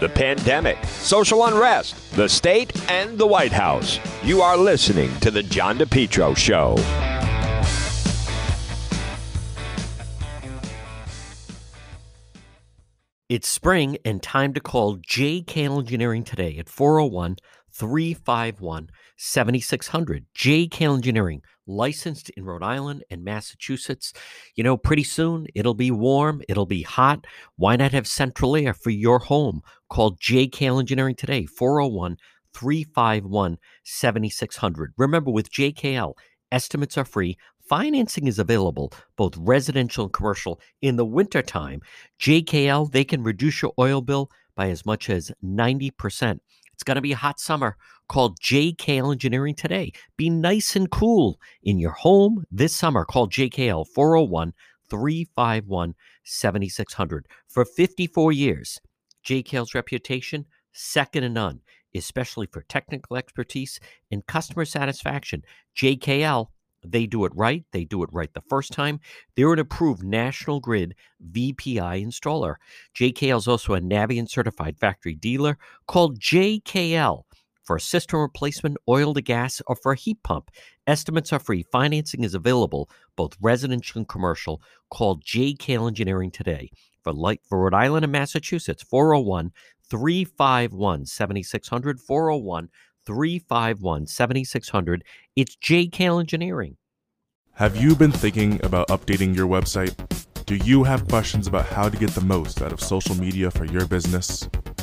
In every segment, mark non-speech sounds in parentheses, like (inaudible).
the pandemic, social unrest, the state, and the White House. You are listening to The John DePetro Show. It's spring and time to call JK Engineering today at 401 351 7600. JK Engineering, licensed in Rhode Island and Massachusetts. You know, pretty soon it'll be warm, it'll be hot. Why not have central air for your home? Call JK Engineering today, 401 351 7600. Remember, with JKL, estimates are free. Financing is available, both residential and commercial. In the wintertime, JKL, they can reduce your oil bill by as much as 90%. It's going to be a hot summer. Call JKL Engineering today. Be nice and cool in your home this summer. Call JKL 401 351 7600. For 54 years, JKL's reputation, second to none, especially for technical expertise and customer satisfaction. JKL they do it right. They do it right the first time. They're an approved National Grid VPI installer. JKL is also a Navien certified factory dealer called JKL for a system replacement, oil to gas, or for a heat pump. Estimates are free. Financing is available, both residential and commercial. Call JKL Engineering today for light for Rhode Island and Massachusetts. 401 351 7600 401 351 7600. It's JKL Engineering. Have you been thinking about updating your website? Do you have questions about how to get the most out of social media for your business?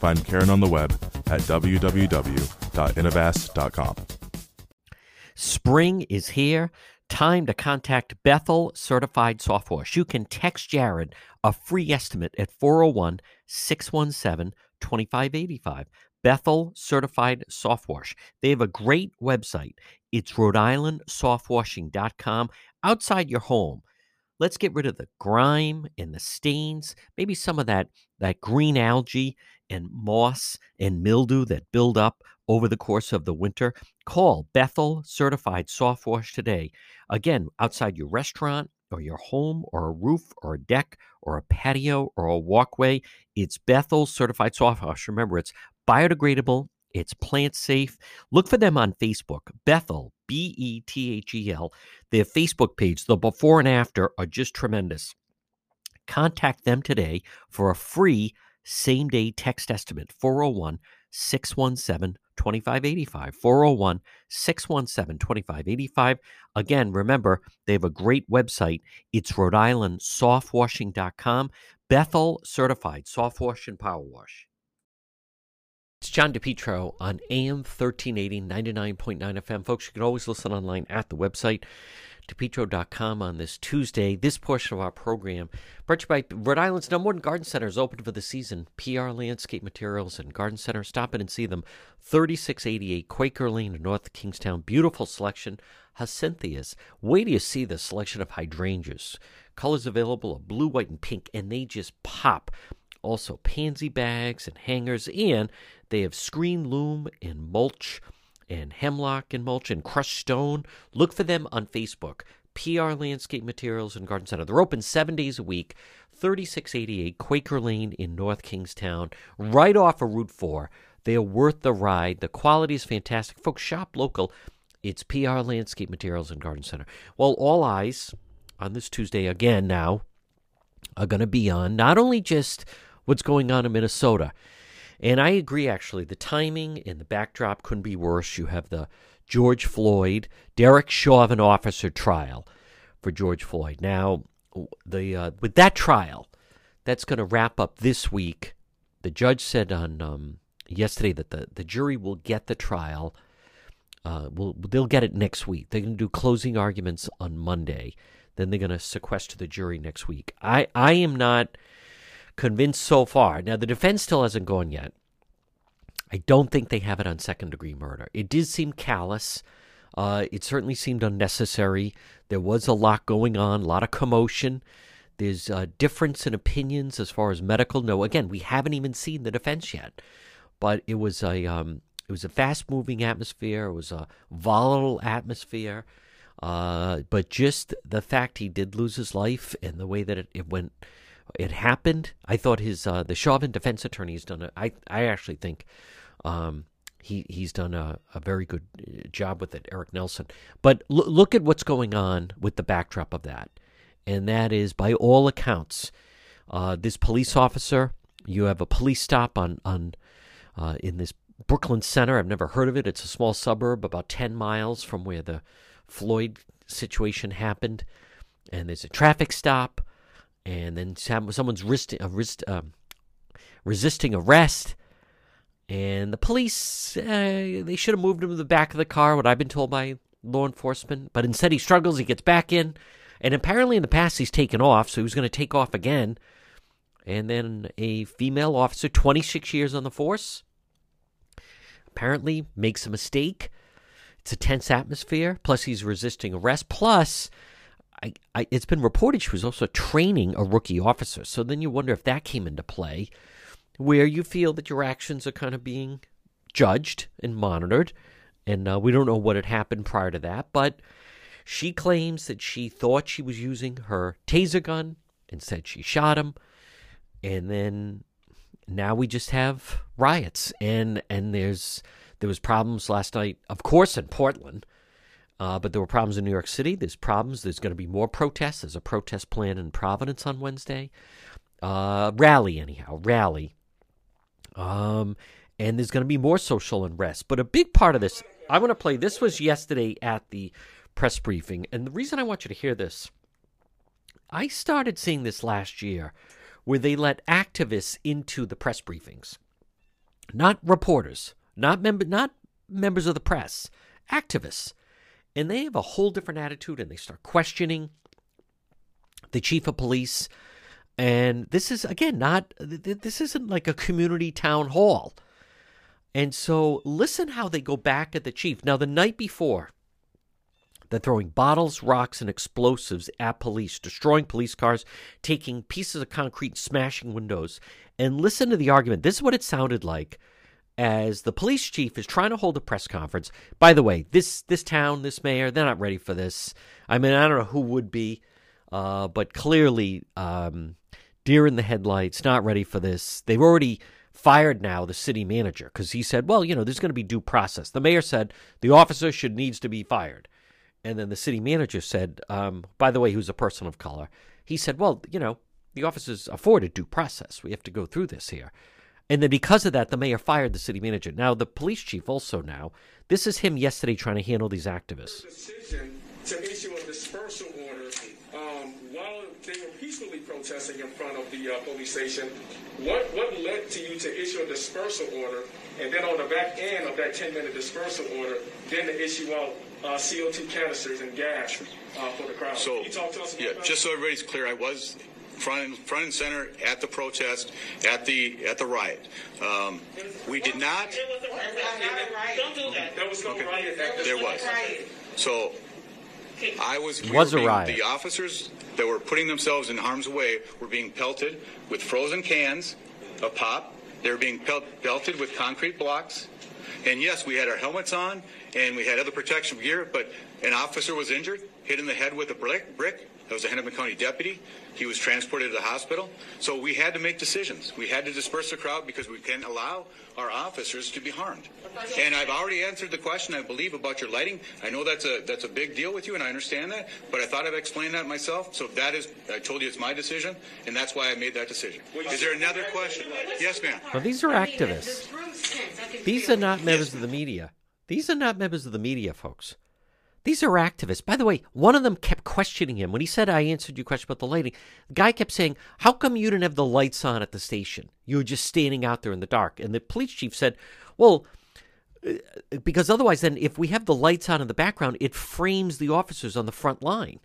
find Karen on the web at www.innovast.com. Spring is here. Time to contact Bethel Certified Soft Wash. You can text Jared a free estimate at 401 617 2585. Bethel Certified Soft Wash. They have a great website. It's Rhode Island softwashing.com. Outside your home, let's get rid of the grime and the stains, maybe some of that, that green algae and moss and mildew that build up over the course of the winter. Call Bethel Certified Soft Wash today. Again, outside your restaurant or your home or a roof or a deck or a patio or a walkway, it's Bethel Certified Soft Wash. Remember, it's biodegradable, it's plant safe. Look for them on Facebook, Bethel, B E T H E L. Their Facebook page, the before and after, are just tremendous. Contact them today for a free same day text estimate 401 617 2585. 401 617 2585. Again, remember, they have a great website. It's Rhode Island softwashing.com. Bethel certified soft wash and power wash. It's John DePetro on AM 1380, 99.9 FM. Folks, you can always listen online at the website, depetro.com on this Tuesday. This portion of our program brought to you by Rhode Island's number one garden center is open for the season. PR Landscape Materials and Garden Center. Stop in and see them. 3688 Quaker Lane in North Kingstown. Beautiful selection. Hyacinthias. Wait till you see the selection of hydrangeas. Colors available of blue, white, and pink, and they just pop also pansy bags and hangers, and they have screen loam and mulch and hemlock and mulch and crushed stone. Look for them on Facebook. PR Landscape Materials and Garden Center. They're open seven days a week, 3688 Quaker Lane in North Kingstown, right off of Route 4. They are worth the ride. The quality is fantastic. Folks, shop local. It's PR Landscape Materials and Garden Center. Well, all eyes on this Tuesday again now are going to be on not only just what's going on in Minnesota. And I agree, actually. The timing and the backdrop couldn't be worse. You have the George Floyd, Derek Chauvin officer trial for George Floyd. Now, the uh, with that trial, that's going to wrap up this week. The judge said on um, yesterday that the, the jury will get the trial. Uh, will they'll get it next week. They're going to do closing arguments on Monday. Then they're going to sequester the jury next week. I I am not convinced so far. Now, the defense still hasn't gone yet. I don't think they have it on second degree murder. It did seem callous. Uh, it certainly seemed unnecessary. There was a lot going on, a lot of commotion. There's a difference in opinions as far as medical. No, again, we haven't even seen the defense yet, but it was a um, it was a fast moving atmosphere. It was a volatile atmosphere. Uh, but just the fact he did lose his life and the way that it, it went, it happened. I thought his uh, the Chauvin defense attorney has done it. I I actually think um, he he's done a, a very good uh, job with it, Eric Nelson. But l- look at what's going on with the backdrop of that, and that is by all accounts, uh, this police officer. You have a police stop on on uh, in this Brooklyn Center. I've never heard of it. It's a small suburb about ten miles from where the Floyd situation happened, and there's a traffic stop, and then someone's wrist, uh, wrist, um, resisting arrest, and the police uh, they should have moved him to the back of the car. What I've been told by law enforcement, but instead he struggles. He gets back in, and apparently in the past he's taken off, so he was going to take off again. And then a female officer, 26 years on the force, apparently makes a mistake it's a tense atmosphere. Plus, he's resisting arrest. Plus, I, I, it's been reported she was also training a rookie officer. So then you wonder if that came into play, where you feel that your actions are kind of being judged and monitored. And uh, we don't know what had happened prior to that, but she claims that she thought she was using her taser gun and said she shot him. And then now we just have riots, and and there's there was problems last night, of course, in Portland, uh, but there were problems in New York City. There's problems. There's going to be more protests. There's a protest plan in Providence on Wednesday. Uh, rally, anyhow, rally. Um, and there's going to be more social unrest. But a big part of this, I want to play. This was yesterday at the press briefing, and the reason I want you to hear this, I started seeing this last year, where they let activists into the press briefings, not reporters not member not members of the press, activists. And they have a whole different attitude and they start questioning the chief of police. And this is again not this isn't like a community town hall. And so listen how they go back at the chief. Now the night before, they're throwing bottles, rocks, and explosives at police, destroying police cars, taking pieces of concrete, smashing windows. And listen to the argument. This is what it sounded like as the police chief is trying to hold a press conference. By the way, this this town, this mayor, they're not ready for this. I mean, I don't know who would be, uh, but clearly, um, deer in the headlights, not ready for this. They've already fired now the city manager because he said, well, you know, there's going to be due process. The mayor said the officer should needs to be fired, and then the city manager said, um, by the way, who's a person of color, he said, well, you know, the officers afforded due process. We have to go through this here. And then because of that, the mayor fired the city manager. Now, the police chief also now, this is him yesterday trying to handle these activists. Decision to issue a dispersal order um, while they were peacefully protesting in front of the uh, police station. What, what led to you to issue a dispersal order? And then on the back end of that 10 minute dispersal order, then to issue out uh, CO2 canisters and gas uh, for the crowd. So, yeah, just so everybody's clear, I was front and, front and center at the protest, at the at the riot. Um, we did not. Don't do that. There was no okay. riot. There was. So I was. We was a riot. The officers that were putting themselves in harm's way were being pelted with frozen cans of pop. They were being pelt, pelted with concrete blocks. And yes, we had our helmets on and we had other protection gear, but an officer was injured, hit in the head with a brick. brick. That was a Hennepin County deputy. He was transported to the hospital. So we had to make decisions. We had to disperse the crowd because we can't allow our officers to be harmed. And I've already answered the question, I believe, about your lighting. I know that's a that's a big deal with you, and I understand that. But I thought I've explained that myself. So that is, I told you it's my decision, and that's why I made that decision. Is there another question? Yes, ma'am. Well, these are activists. These are not members of the media. These are not members of the media, folks. These are activists. By the way, one of them kept questioning him. When he said, I answered your question about the lighting, the guy kept saying, How come you didn't have the lights on at the station? You were just standing out there in the dark. And the police chief said, Well, uh, because otherwise, then if we have the lights on in the background, it frames the officers on the front line.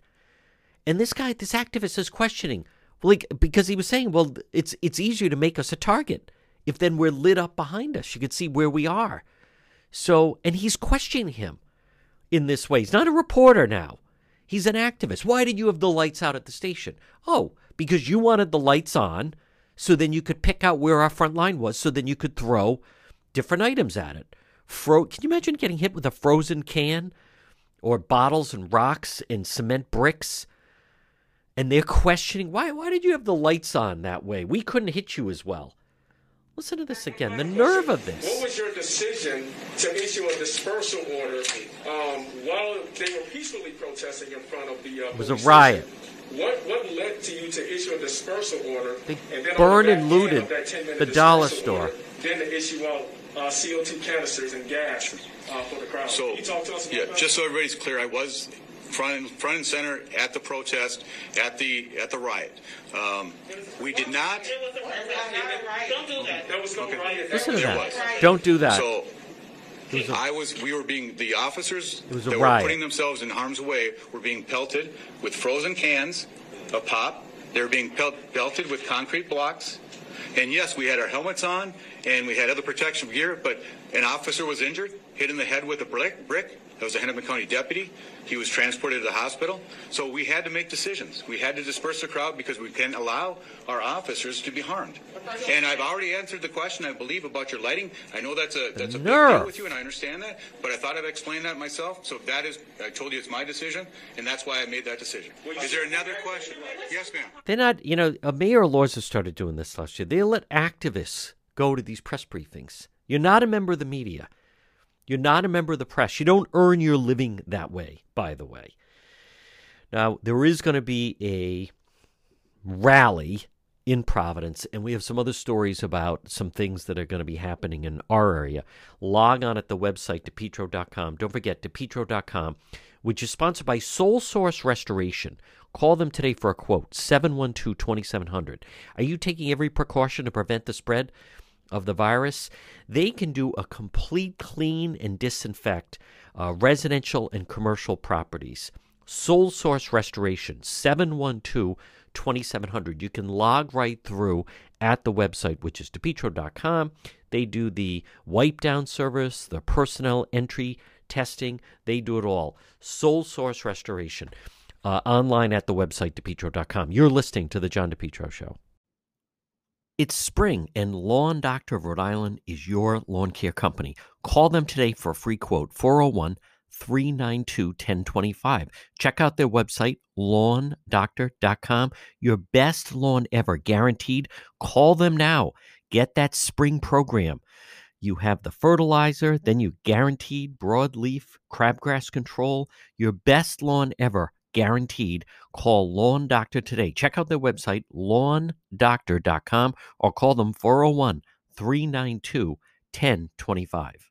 And this guy, this activist is questioning, like, because he was saying, Well, it's, it's easier to make us a target. if then we're lit up behind us? You can see where we are. So, and he's questioning him in this way. He's not a reporter now. He's an activist. Why did you have the lights out at the station? Oh, because you wanted the lights on so then you could pick out where our front line was so then you could throw different items at it. Fro- Can you imagine getting hit with a frozen can or bottles and rocks and cement bricks? And they're questioning why why did you have the lights on that way? We couldn't hit you as well. Listen to this again. The nerve of this. What was your decision to issue a dispersal order um, while they were peacefully protesting in front of the? Uh, It was a riot. What what led to you to issue a dispersal order? They and then burned and looted of that 10-minute the dollar store. order, Then to issue out uh, CO2 canisters and gas uh, for the crowd. So, Can you talk to us about yeah, that? just so everybody's clear, I was front and, front and center at the protest, at the at the riot. Um, we did not. It was a riot. Don't do that. There was no Okay. riot. Listen to that. was. Don't do that. So was a- I was. We were being the officers was that riot. were putting themselves in harm's way were being pelted with frozen cans of pop. They were being pelt, pelted with concrete blocks. And yes, we had our helmets on and we had other protection gear, but an officer was injured, hit in the head with a brick. brick. That was a Hennepin County deputy. He was transported to the hospital. So we had to make decisions. We had to disperse the crowd because we can't allow our officers to be harmed. And I've already answered the question, I believe, about your lighting. I know that's a that's a big deal with you, and I understand that. But I thought I'd explain that myself. So that is, I told you it's my decision, and that's why I made that decision. Is there another question? Yes, ma'am. They're not, you know, uh, Mayor has started doing this last year. They let activists go to these press briefings. You're not a member of the media. You're not a member of the press. You don't earn your living that way, by the way. Now, there is going to be a rally in Providence, and we have some other stories about some things that are going to be happening in our area. Log on at the website, depetro.com. Don't forget, depetro.com, which is sponsored by Soul Source Restoration. Call them today for a quote, 712 2700. Are you taking every precaution to prevent the spread of the virus? They can do a complete clean and disinfect uh, residential and commercial properties. Soul Source Restoration, 712 2700. You can log right through at the website, which is depetro.com. They do the wipe down service, the personnel entry testing, they do it all. Soul Source Restoration, uh, online at the website, depetro.com. You're listening to The John DePetro Show. It's spring, and Lawn Doctor of Rhode Island is your lawn care company. Call them today for a free quote 401 392 1025. Check out their website, lawndoctor.com. Your best lawn ever, guaranteed. Call them now. Get that spring program. You have the fertilizer, then you guaranteed broadleaf crabgrass control. Your best lawn ever, guaranteed. Call Lawn Doctor today. Check out their website, lawndoctor.com, or call them 401 392 1025.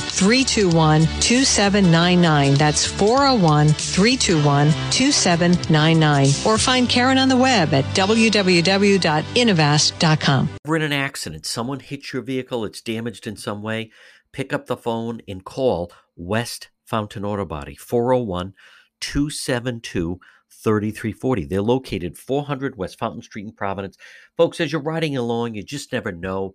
321 2799. That's 401 321 2799. Or find Karen on the web at www.innovast.com. We're in an accident. Someone hits your vehicle, it's damaged in some way. Pick up the phone and call West Fountain Auto Body, 401 272 3340. They're located 400 West Fountain Street in Providence. Folks, as you're riding along, you just never know.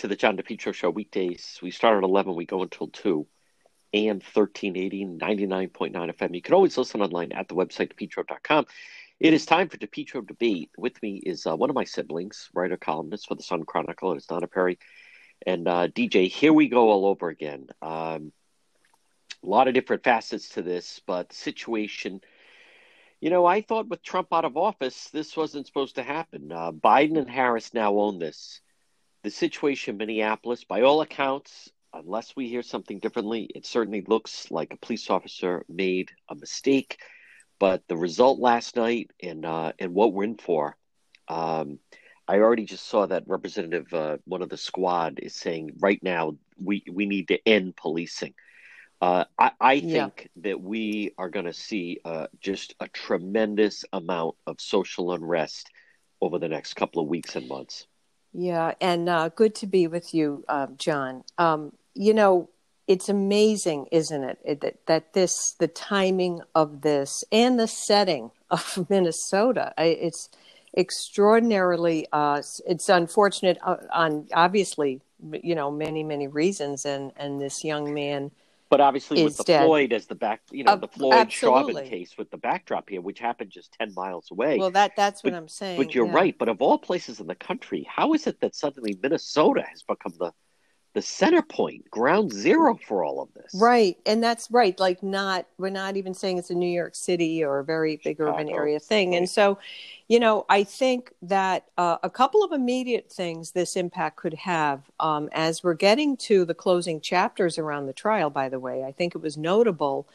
to the John DePetro Show weekdays. We start at 11, we go until 2. AM 1380, 99.9 FM. You can always listen online at the website, depetro.com. It is time for DePetro Debate. With me is uh, one of my siblings, writer columnist for the Sun Chronicle. It's Donna Perry. And uh, DJ, here we go all over again. Um, a lot of different facets to this, but situation, you know, I thought with Trump out of office, this wasn't supposed to happen. Uh, Biden and Harris now own this. The situation in Minneapolis, by all accounts, unless we hear something differently, it certainly looks like a police officer made a mistake. But the result last night and uh, and what we're in for, um, I already just saw that Representative, uh, one of the squad, is saying right now we we need to end policing. Uh, I, I, think yeah. that we are going to see uh, just a tremendous amount of social unrest over the next couple of weeks and months. Yeah, and uh, good to be with you, um, John. Um, you know, it's amazing, isn't it, that, that, this, the timing of this and the setting (laughs) of Minnesota, it's extraordinarily, uh, it's unfortunate uh, on obviously, you know, many, many reasons. And, and this young man but obviously, with the dead. Floyd as the back, you know, uh, the Floyd Chauvin case with the backdrop here, which happened just ten miles away. Well, that that's but, what I'm saying. But you're yeah. right. But of all places in the country, how is it that suddenly Minnesota has become the the center point, ground zero for all of this. Right. And that's right. Like not we're not even saying it's a New York City or a very big Chicago. urban area thing. Right. And so, you know, I think that uh, a couple of immediate things this impact could have um, as we're getting to the closing chapters around the trial, by the way, I think it was notable.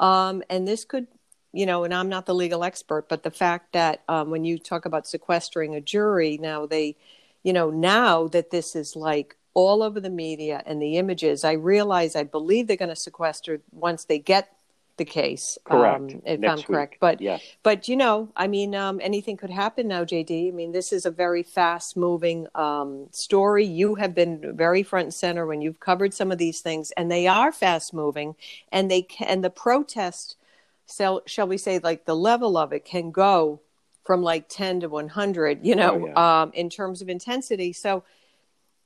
Um, and this could you know, and I'm not the legal expert, but the fact that um, when you talk about sequestering a jury, now they, you know, now that this is like all over the media and the images. I realize, I believe they're going to sequester once they get the case. Correct. Um, if Next I'm correct. Week. But yeah. but you know, I mean, um, anything could happen now, JD. I mean, this is a very fast moving um, story. You have been very front and center when you've covered some of these things, and they are fast moving, and they can, and the protest, shall, shall we say, like the level of it can go from like 10 to 100, you know, oh, yeah. um, in terms of intensity. So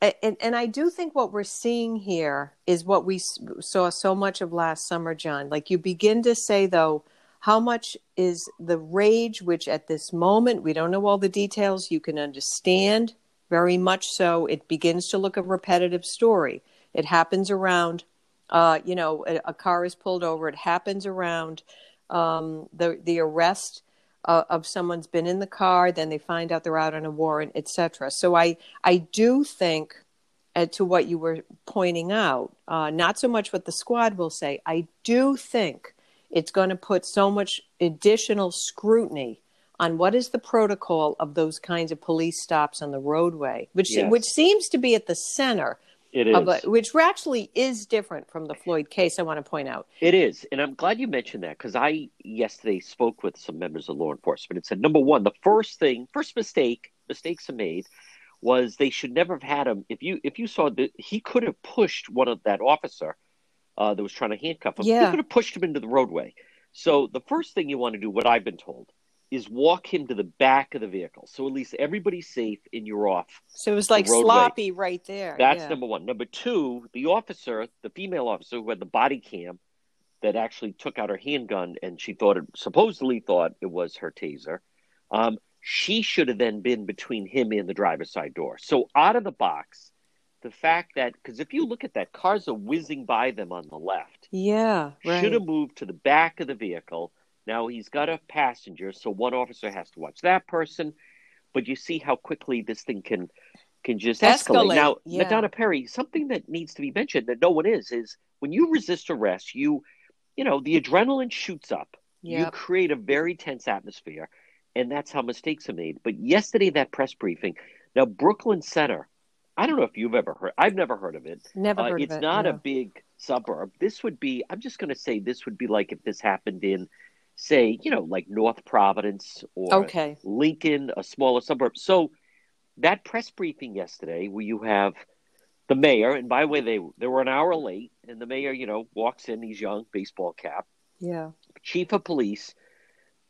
and, and I do think what we're seeing here is what we saw so much of last summer, John. Like you begin to say, though, how much is the rage, which at this moment we don't know all the details, you can understand very much so. It begins to look a repetitive story. It happens around, uh, you know, a, a, car is pulled over. It happens around um, the the arrest uh, of someone's been in the car, then they find out they're out on a warrant, etc. So I I do think, uh, to what you were pointing out, uh, not so much what the squad will say. I do think it's going to put so much additional scrutiny on what is the protocol of those kinds of police stops on the roadway, which yes. which seems to be at the center it is. Which actually is different from the Floyd case, I want to point out. It is. And I'm glad you mentioned that because I yesterday spoke with some members of law enforcement and said, number one, the first thing, first mistake, mistakes are made, was they should never have had him. If you if you saw that he could have pushed one of that officer uh, that was trying to handcuff him, yeah. he could have pushed him into the roadway. So the first thing you want to do, what I've been told, is walk him to the back of the vehicle. So at least everybody's safe and you're off. So it was like sloppy right there. That's yeah. number one. Number two, the officer, the female officer who had the body cam that actually took out her handgun and she thought it supposedly thought it was her taser. Um, she should have then been between him and the driver's side door. So out of the box, the fact that because if you look at that, cars are whizzing by them on the left. Yeah, right. Should have moved to the back of the vehicle now he's got a passenger, so one officer has to watch that person. But you see how quickly this thing can can just escalate. escalate. Now, yeah. Madonna Perry, something that needs to be mentioned that no one is is when you resist arrest, you you know the adrenaline shoots up. Yep. You create a very tense atmosphere, and that's how mistakes are made. But yesterday, that press briefing. Now, Brooklyn Center. I don't know if you've ever heard. I've never heard of it. Never uh, heard it's of it. It's not no. a big suburb. This would be. I'm just going to say this would be like if this happened in say, you know, like North Providence or okay. Lincoln, a smaller suburb. So that press briefing yesterday, where you have the mayor, and by the way, they they were an hour late, and the mayor, you know, walks in, he's young, baseball cap, Yeah. chief of police,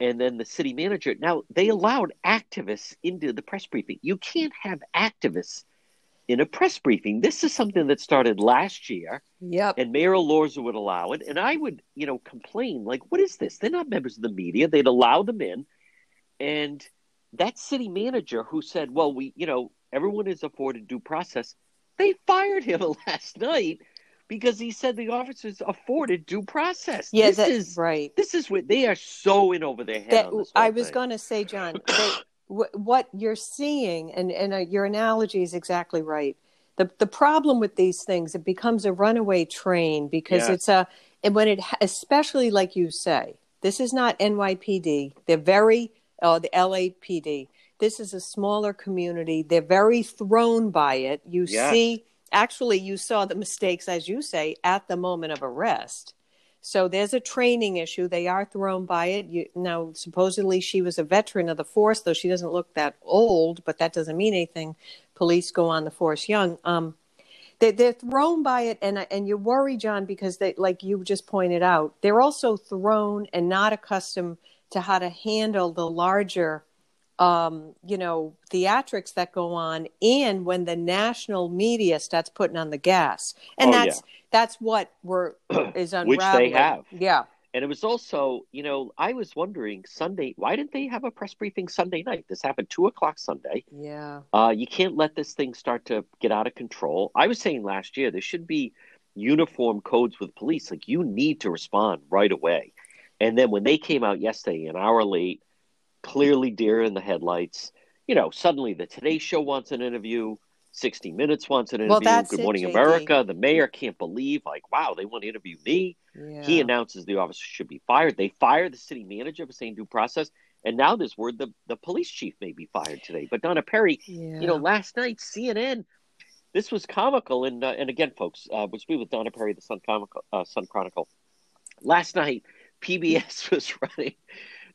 and then the city manager. Now they allowed activists into the press briefing. You can't have activists in a press briefing. This is something that started last year, Yep. and Mayor Elorza would allow it. And I would, you know, complain like, "What is this? They're not members of the media. They'd allow them in." And that city manager who said, "Well, we, you know, everyone is afforded due process," they fired him (laughs) last night because he said the officers afforded due process. Yeah, this that- is right. This is what they are so in over their head. that I was going to say, John, they, (clears throat) wh- what you're seeing, and and uh, your analogy is exactly right. The the problem with these things, it becomes a runaway train because Yeah. it's a and when it especially like you say, this is not NYPD. They're very uh, the LAPD. This is a smaller community. They're very thrown by it. You Yes. see, actually, you saw the mistakes, as you say, at the moment of arrest. So there's a training issue. They are thrown by it. You, now, supposedly she was a veteran of the force, though she doesn't look that old, but that doesn't mean anything. Police go on the force young. Um, they, they're thrown by it, and and you worry, John, because they, like you just pointed out, they're also thrown and not accustomed to how to handle the larger um, you know, theatrics that go on, and when the national media starts putting on the gas, and Oh, that's yeah. that's what we're (clears throat) is unraveling. Which they have. Yeah, And it was also, you know, I was wondering Sunday, why didn't they have a press briefing Sunday night? This happened two o'clock Sunday. yeah, Uh, you can't let this thing start to get out of control. I was saying last year there should be uniform codes with police. Like you need to respond right away. And then when they came out yesterday, an hour late, clearly deer in the headlights, you know, suddenly the Today Show wants an interview, 60 Minutes wants an interview, Well, Good it, Morning JD. America. The mayor can't believe, like, wow, they want to interview me. yeah. He announces the officer should be fired. They fire the city manager for saying due process. And now there's word the, the police chief may be fired today. But Donna Perry, yeah. you know, last night CNN, this was comical. And uh, and again, folks, uh, was we with Donna Perry, the Sun Comical, uh, Sun Chronicle. Last night, PBS (laughs) was running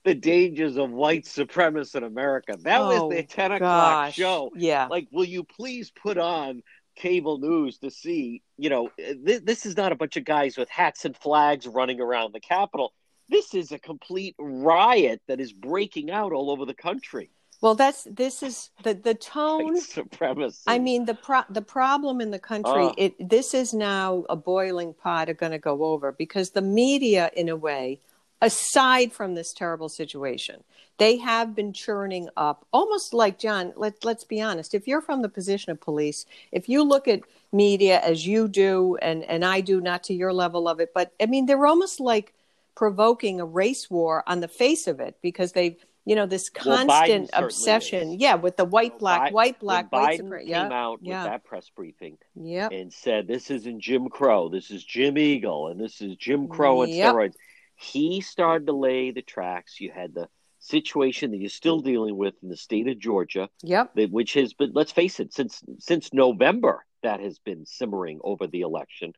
the dangers of white supremacists in America. That Oh, was the ten o'clock gosh. show. Yeah, Like, will you please put on cable news to see? You know, uh, th- this is not a bunch of guys with hats and flags running around the Capitol. This is a complete riot that is breaking out all over the country. well, that's this is the the (laughs) tone. White supremacy. I mean the pro- the problem in the country Oh. it this is now a boiling pot are going to go over because the media in a way aside from this terrible situation they have been churning up almost like John let let's be honest if you're from the position of police if you look at media as you do and and I do not to your level of it but I mean they're almost like provoking a race war on the face of it because they've you know this constant certainly obsession is. yeah with the white black Bi- white black when white Biden came yeah out yeah. with that press briefing Yep. and said, "This isn't Jim Crow. This is Jim Eagle, and this is Jim Crow on Yep. steroids." He started to lay the tracks. You had the situation that you're still dealing with in the state of Georgia, Yep. which has been, let's face it, since since November that has been simmering over the election.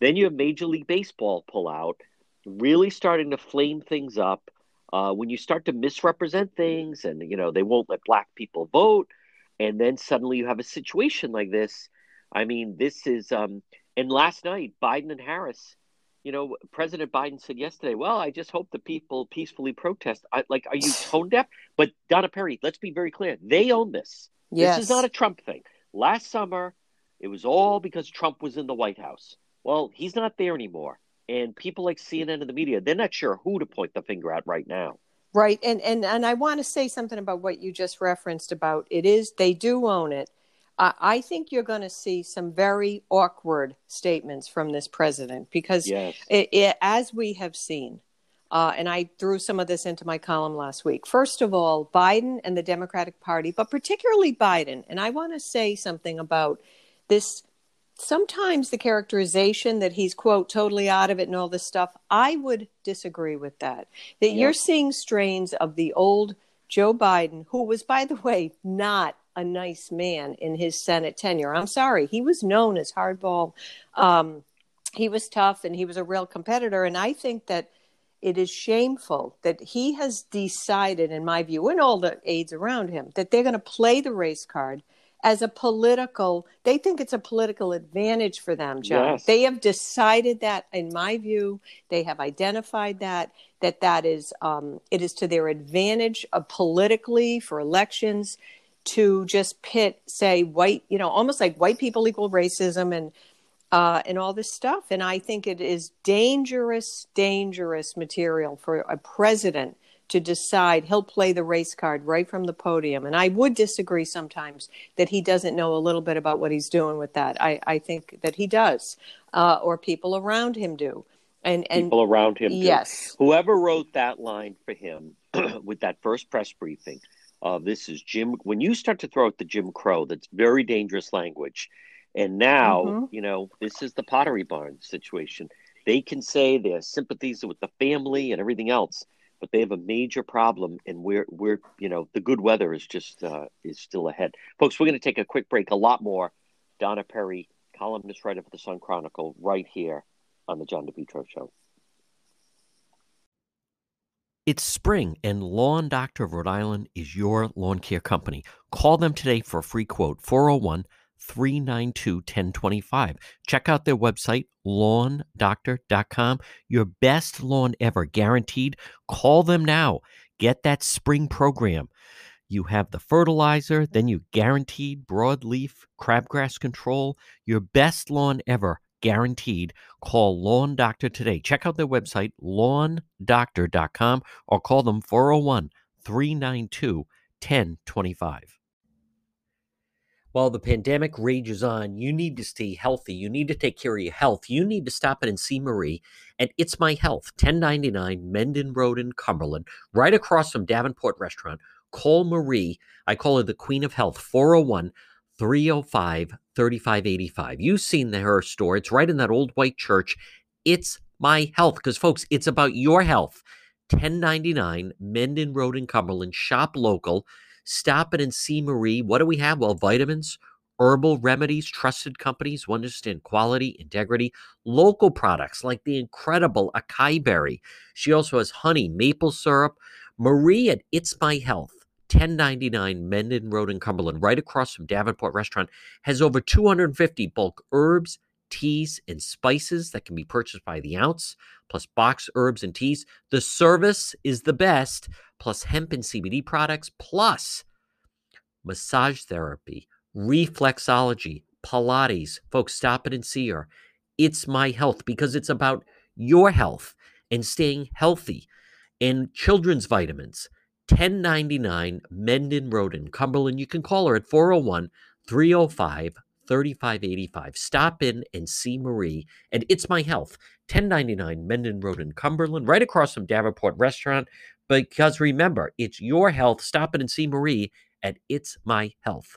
Then you have Major League Baseball pull out, really starting to flame things up. Uh, when you start to misrepresent things, and you know they won't let black people vote, and then suddenly you have a situation like this. I mean, this is. Um, and last night, Biden and Harris, you know, President Biden said yesterday, "Well, I just hope the people peacefully protest." I, like, are you (sighs) tone deaf? But Donna Perry, let's be very clear: they own this. Yes. This is not a Trump thing. Last summer, it was all because Trump was in the White House. Well, he's not there anymore. And people like CNN and the media, they're not sure who to point the finger at right now. Right. And and and I want to say something about what you just referenced about it is they do own it. I think you're going to see some very awkward statements from this president because Yes. it, it, as we have seen, uh, and I threw some of this into my column last week. First of all, Biden and the Democratic Party, but particularly Biden, and I want to say something about this. Sometimes the characterization that he's quote totally out of it and all this stuff, I would disagree with that. That Yeah. you're seeing strains of the old Joe Biden, who was, by the way, not a nice man in his Senate tenure. I'm sorry, he was known as hardball. Um, he was tough and he was a real competitor. And I think that it is shameful that he has decided, in my view, and all the aides around him, that they're going to play the race card as a political they think it's a political advantage for them john yes. they have decided that in my view they have identified that that that is um, it is to their advantage of politically for elections to just pit say white you know almost like white people equal racism and uh, and all this stuff and i think it is dangerous dangerous material for a president to decide he'll play the race card right from the podium. And I would disagree sometimes that he doesn't know a little bit about what he's doing with that. I, I think that he does, uh, or people around him do. And, and people around him, do. yes. Whoever wrote that line for him (clears throat) with that first press briefing, uh, this is Jim. When you start to throw out the Jim Crow, that's very dangerous language. And now, mm-hmm. you know, this is the Pottery Barn situation. They can say their sympathies with the family and everything else but they have a major problem, and we're we're you know the good weather is just uh, is still ahead, folks. We're going to take a quick break. A lot more. Donna Perry, columnist writer for the Sun Chronicle, right here on the John DePetro Show. It's spring, and Lawn Doctor of Rhode Island is your lawn care company. Call them today for a free quote 401 392 1025. Check out their website, lawndoctor.com. Your best lawn ever, guaranteed. Call them now. Get that spring program. You have the fertilizer, then you guaranteed broadleaf crabgrass control. Your best lawn ever, guaranteed. Call Lawn Doctor today. Check out their website, lawndoctor.com, or call them 401 392 1025 while the pandemic rages on, you need to stay healthy. You need to take care of your health. You need to stop in and see Marie at It's My Health, 1099 Mendon Road in Cumberland, right across from Davenport Restaurant. Call Marie. I call her the Queen of Health, 401 305 3585. You've seen the, her store. It's right in that old white church. It's My Health, because, folks, it's about your health. 1099 Mendon Road in Cumberland. Shop local. Stop in and see Marie. What do we have? Well, vitamins, herbal remedies, trusted companies who understand quality, integrity, local products like the incredible acai berry. She also has honey, maple syrup. Marie at It's My Health, 1099 Mendon Road in Cumberland, right across from Davenport Restaurant, has over 250 bulk herbs, teas, and spices that can be purchased by the ounce, plus box herbs and teas. The service is the best plus hemp and CBD products, plus massage therapy, reflexology, Pilates. Folks, stop it and see her. It's my health because it's about your health and staying healthy. And children's vitamins, 1099 Mendon Road in Cumberland. You can call her at 401 305 3585. Stop in and see Marie. And it's my health, 1099 Mendon Road in Cumberland, right across from Davenport Restaurant. Because remember, it's your health. Stop in and see Marie at It's My Health.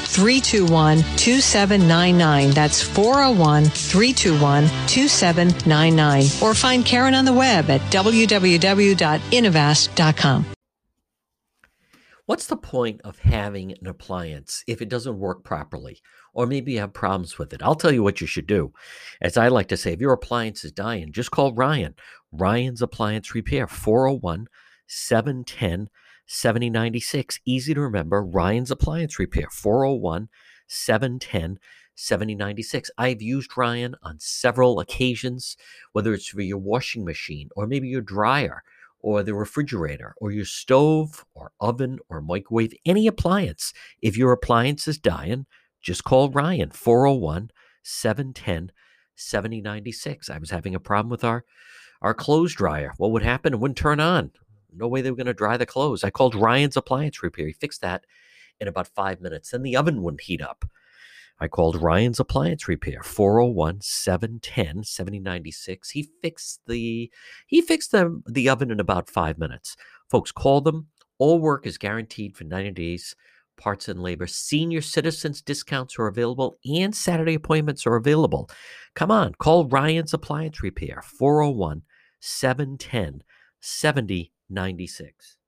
321 2799. That's 401 321 2799. Or find Karen on the web at www.innovast.com. What's the point of having an appliance if it doesn't work properly? Or maybe you have problems with it. I'll tell you what you should do. As I like to say, if your appliance is dying, just call Ryan. Ryan's Appliance Repair, 401 710 7096. Easy to remember. Ryan's Appliance Repair, 401 710 7096. I've used Ryan on several occasions, whether it's for your washing machine or maybe your dryer or the refrigerator or your stove or oven or microwave, any appliance. If your appliance is dying, just call Ryan, 401 710 7096. I was having a problem with our our clothes dryer. What would happen? It wouldn't turn on no way they were going to dry the clothes. I called Ryan's Appliance Repair. He fixed that in about five minutes. Then the oven wouldn't heat up. I called Ryan's Appliance Repair 401 710 7096. He fixed the he fixed the, the oven in about 5 minutes. Folks, call them. All work is guaranteed for 90 days. Parts and labor. Senior citizens discounts are available and Saturday appointments are available. Come on, call Ryan's Appliance Repair 401 710 7096.